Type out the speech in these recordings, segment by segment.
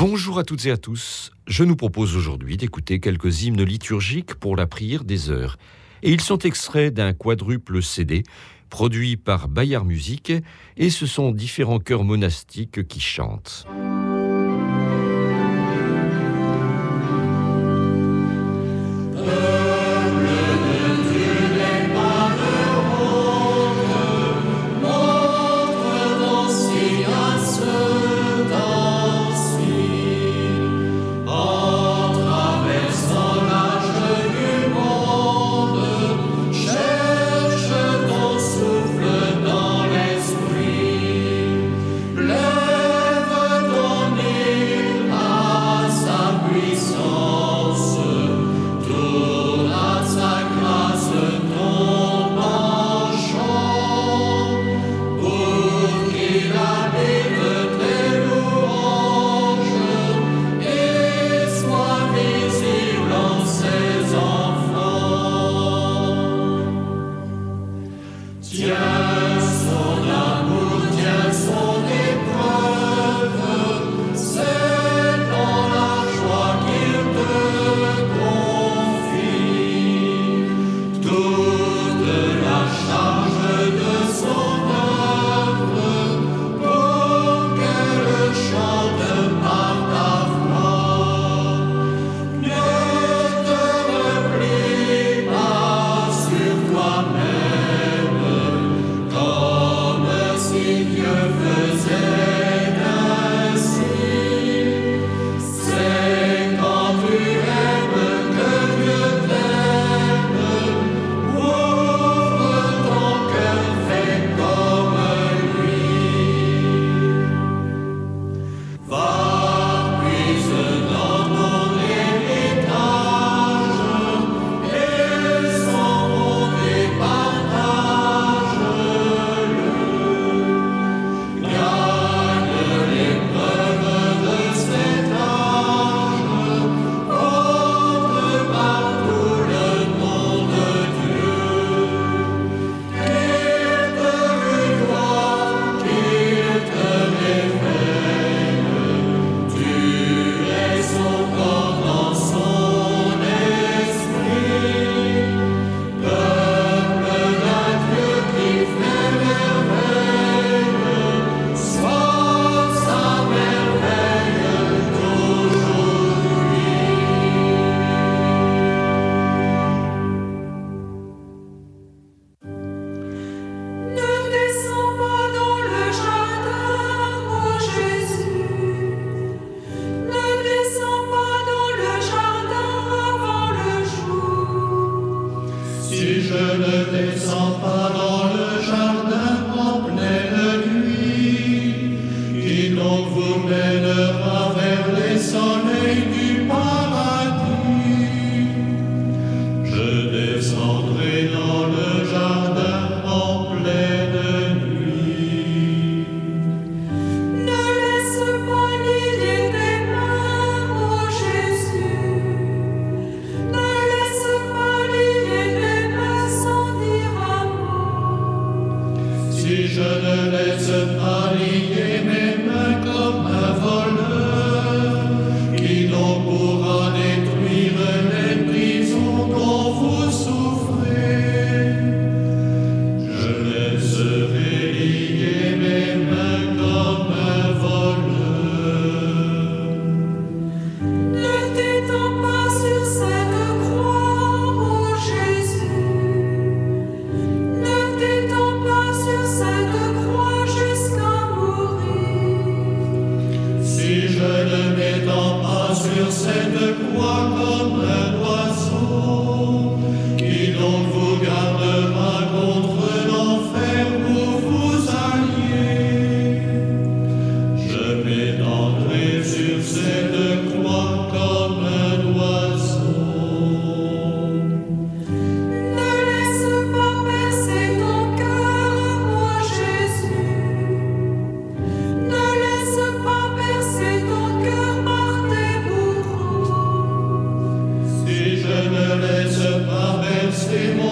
Bonjour à toutes et à tous. Je nous propose aujourd'hui d'écouter quelques hymnes liturgiques pour la prière des heures. Et ils sont extraits d'un quadruple CD produit par Bayard Musique et ce sont différents chœurs monastiques qui chantent. hacemos.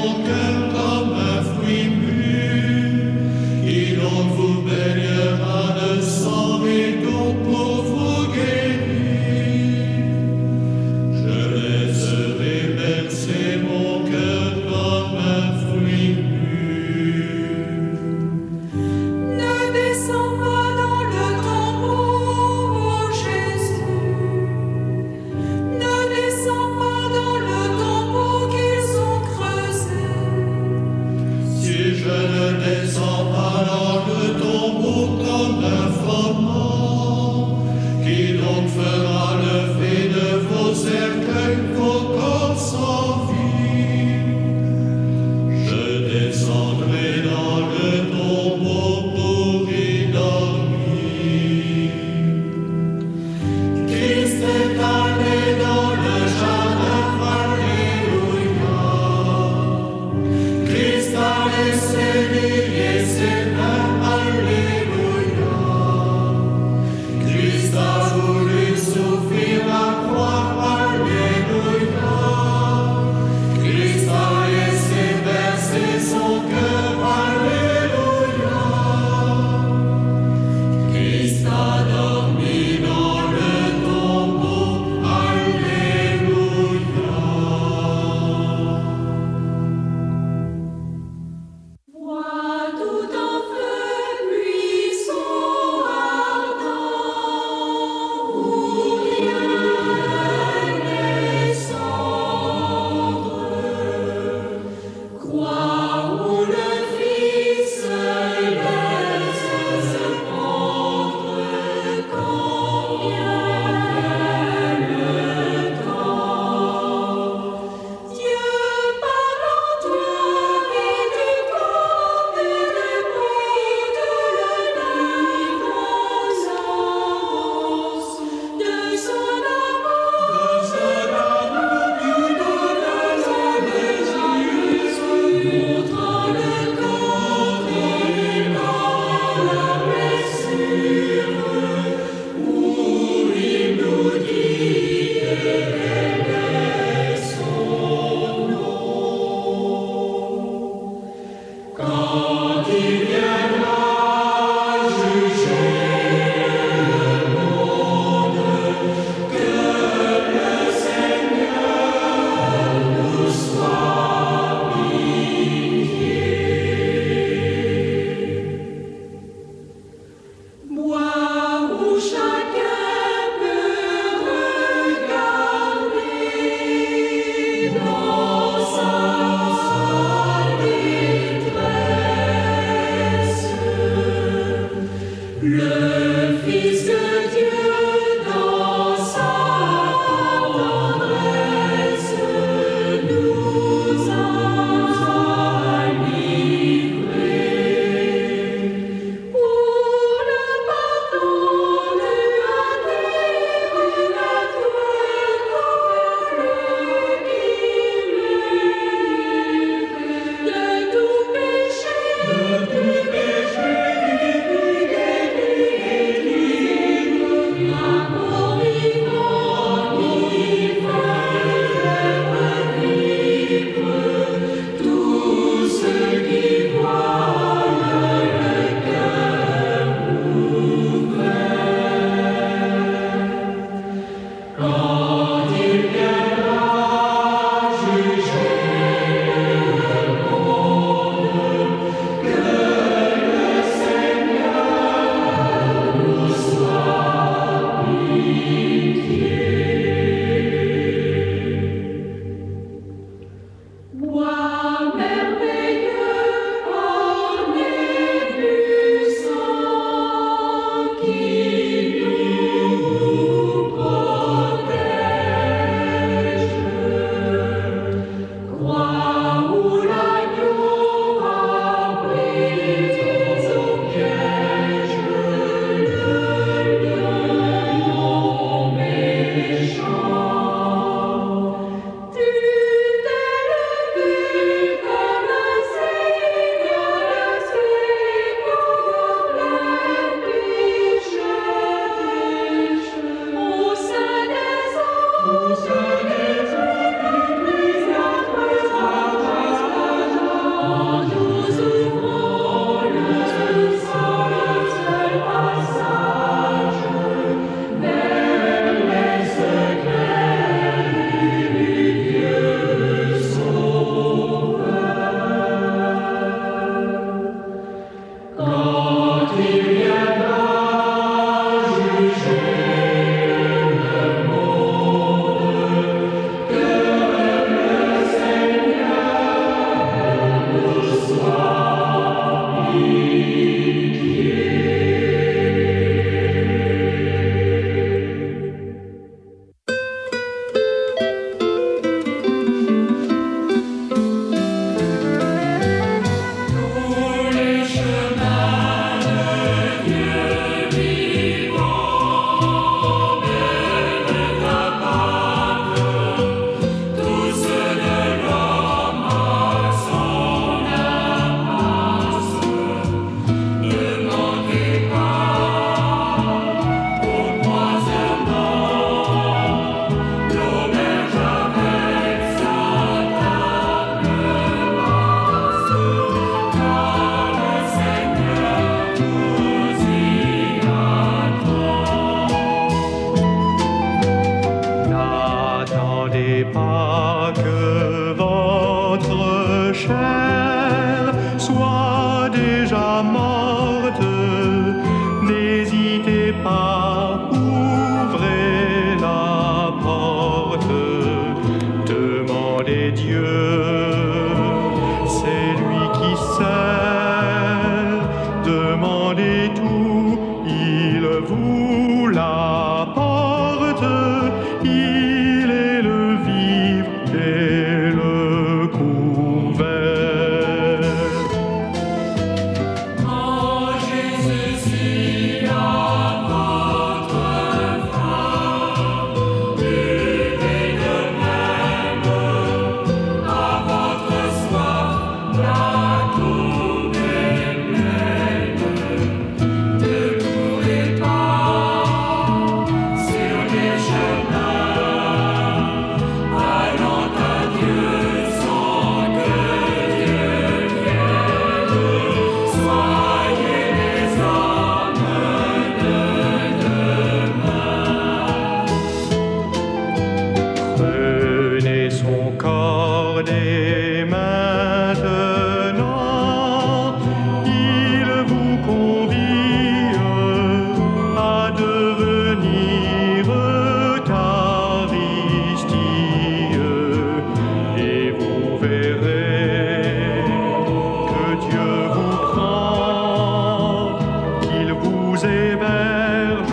que Dieu vous prend, qu'il vous héberge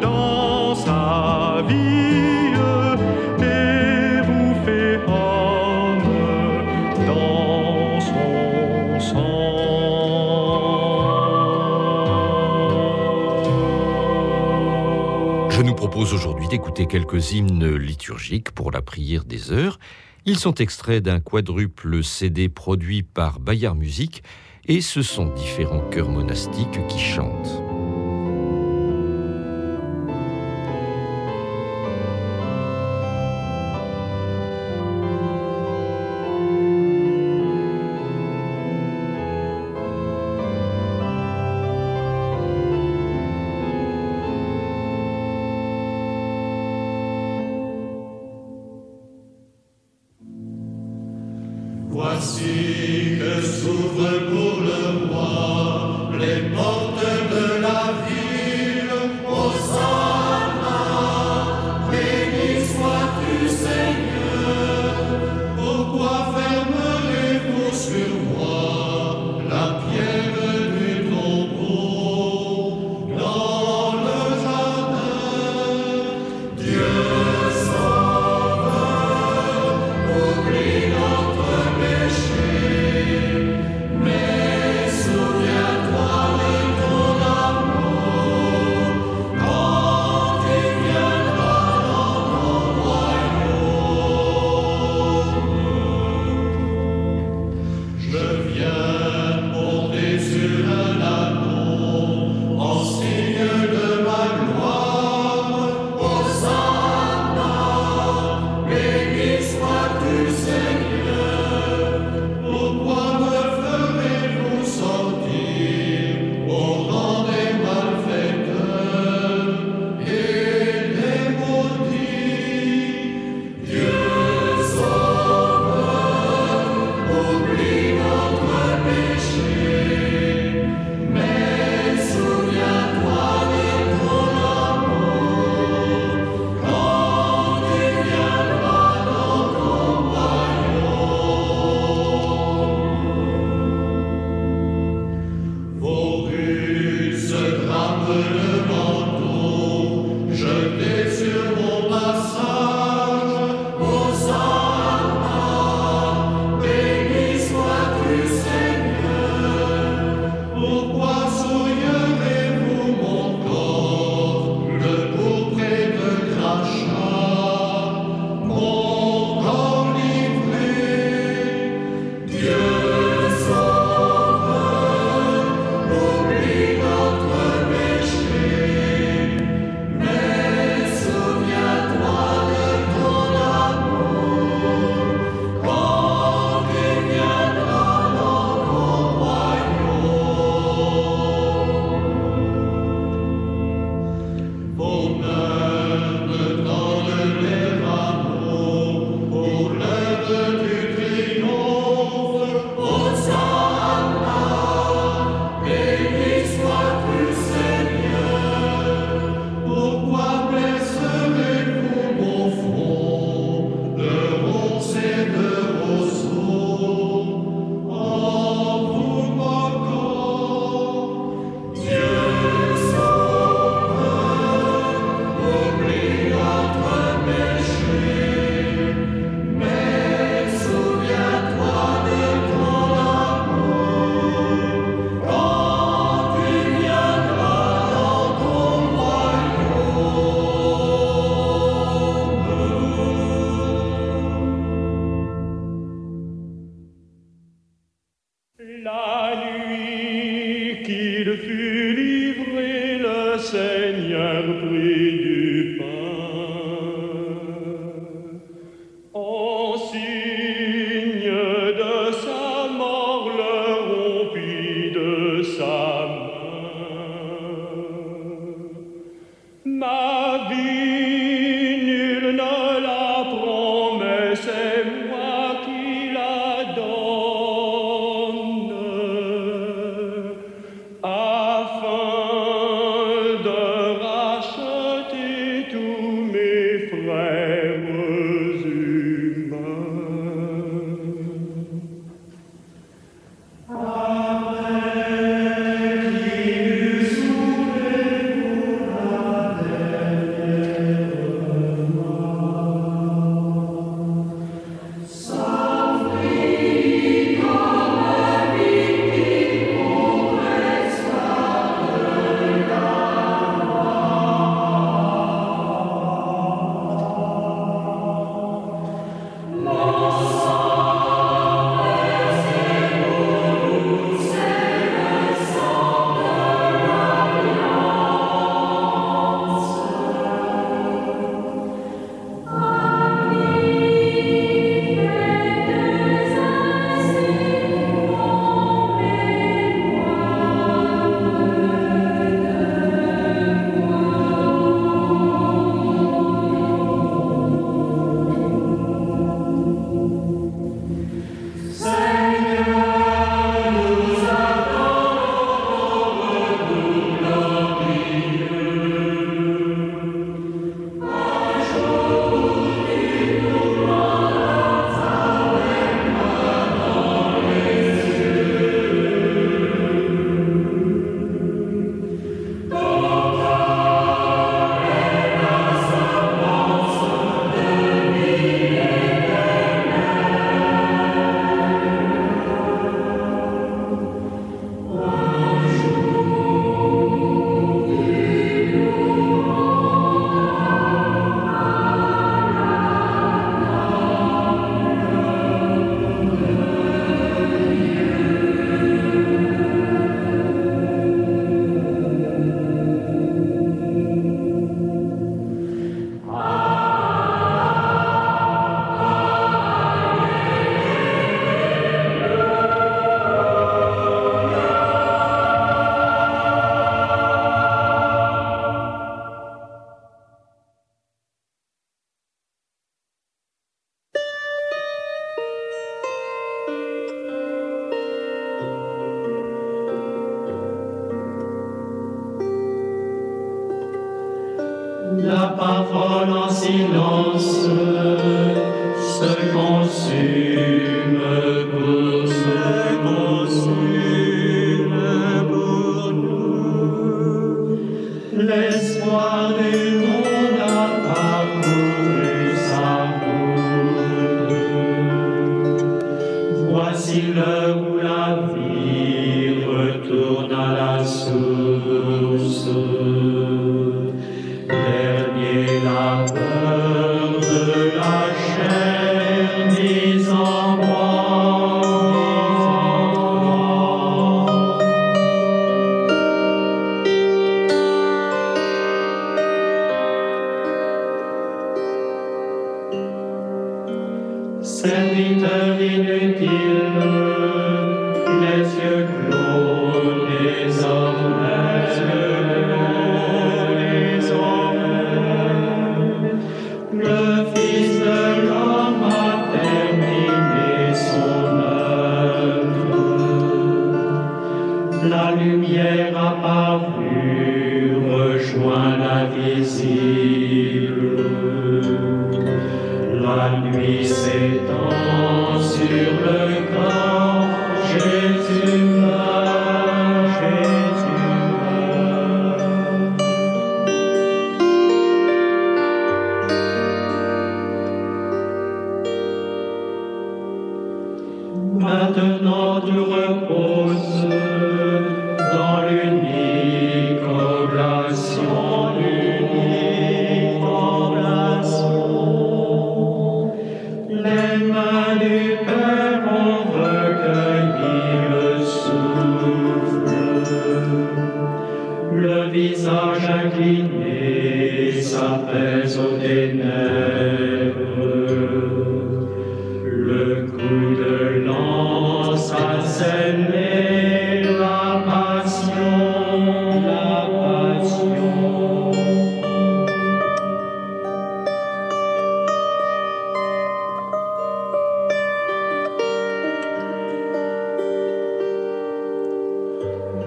dans sa vie et vous fait homme dans son sang. Je nous propose aujourd'hui d'écouter quelques hymnes liturgiques pour la prière des heures. Ils sont extraits d'un quadruple CD produit par Bayard Musique et ce sont différents chœurs monastiques qui chantent. Voici silence.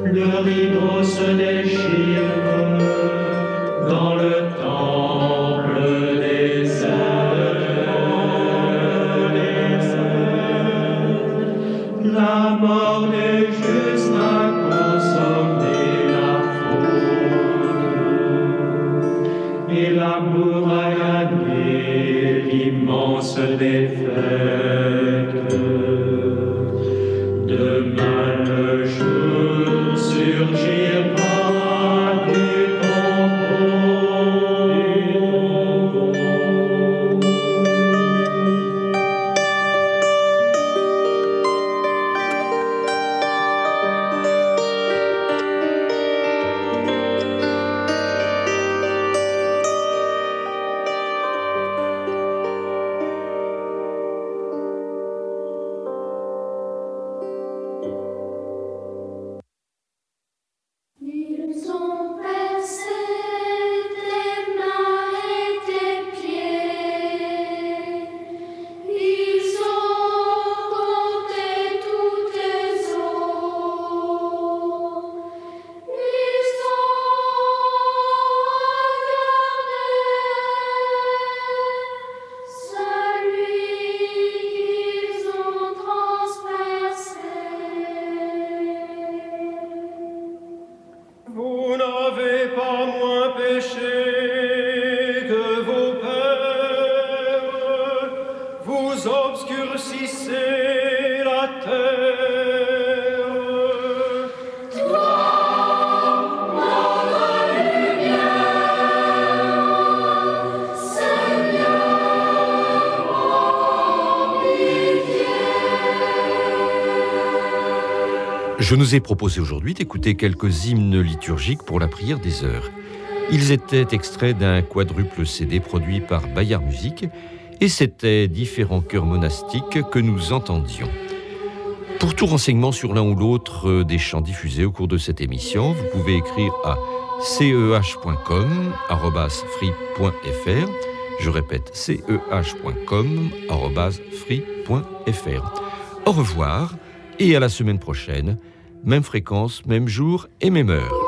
Le rideau se Je nous ai proposé aujourd'hui d'écouter quelques hymnes liturgiques pour la prière des heures. Ils étaient extraits d'un quadruple CD produit par Bayard Musique et c'était différents chœurs monastiques que nous entendions. Pour tout renseignement sur l'un ou l'autre des chants diffusés au cours de cette émission, vous pouvez écrire à ceh.com@free.fr. Je répète ceh.com@free.fr. Au revoir et à la semaine prochaine même fréquence, même jour et même heure.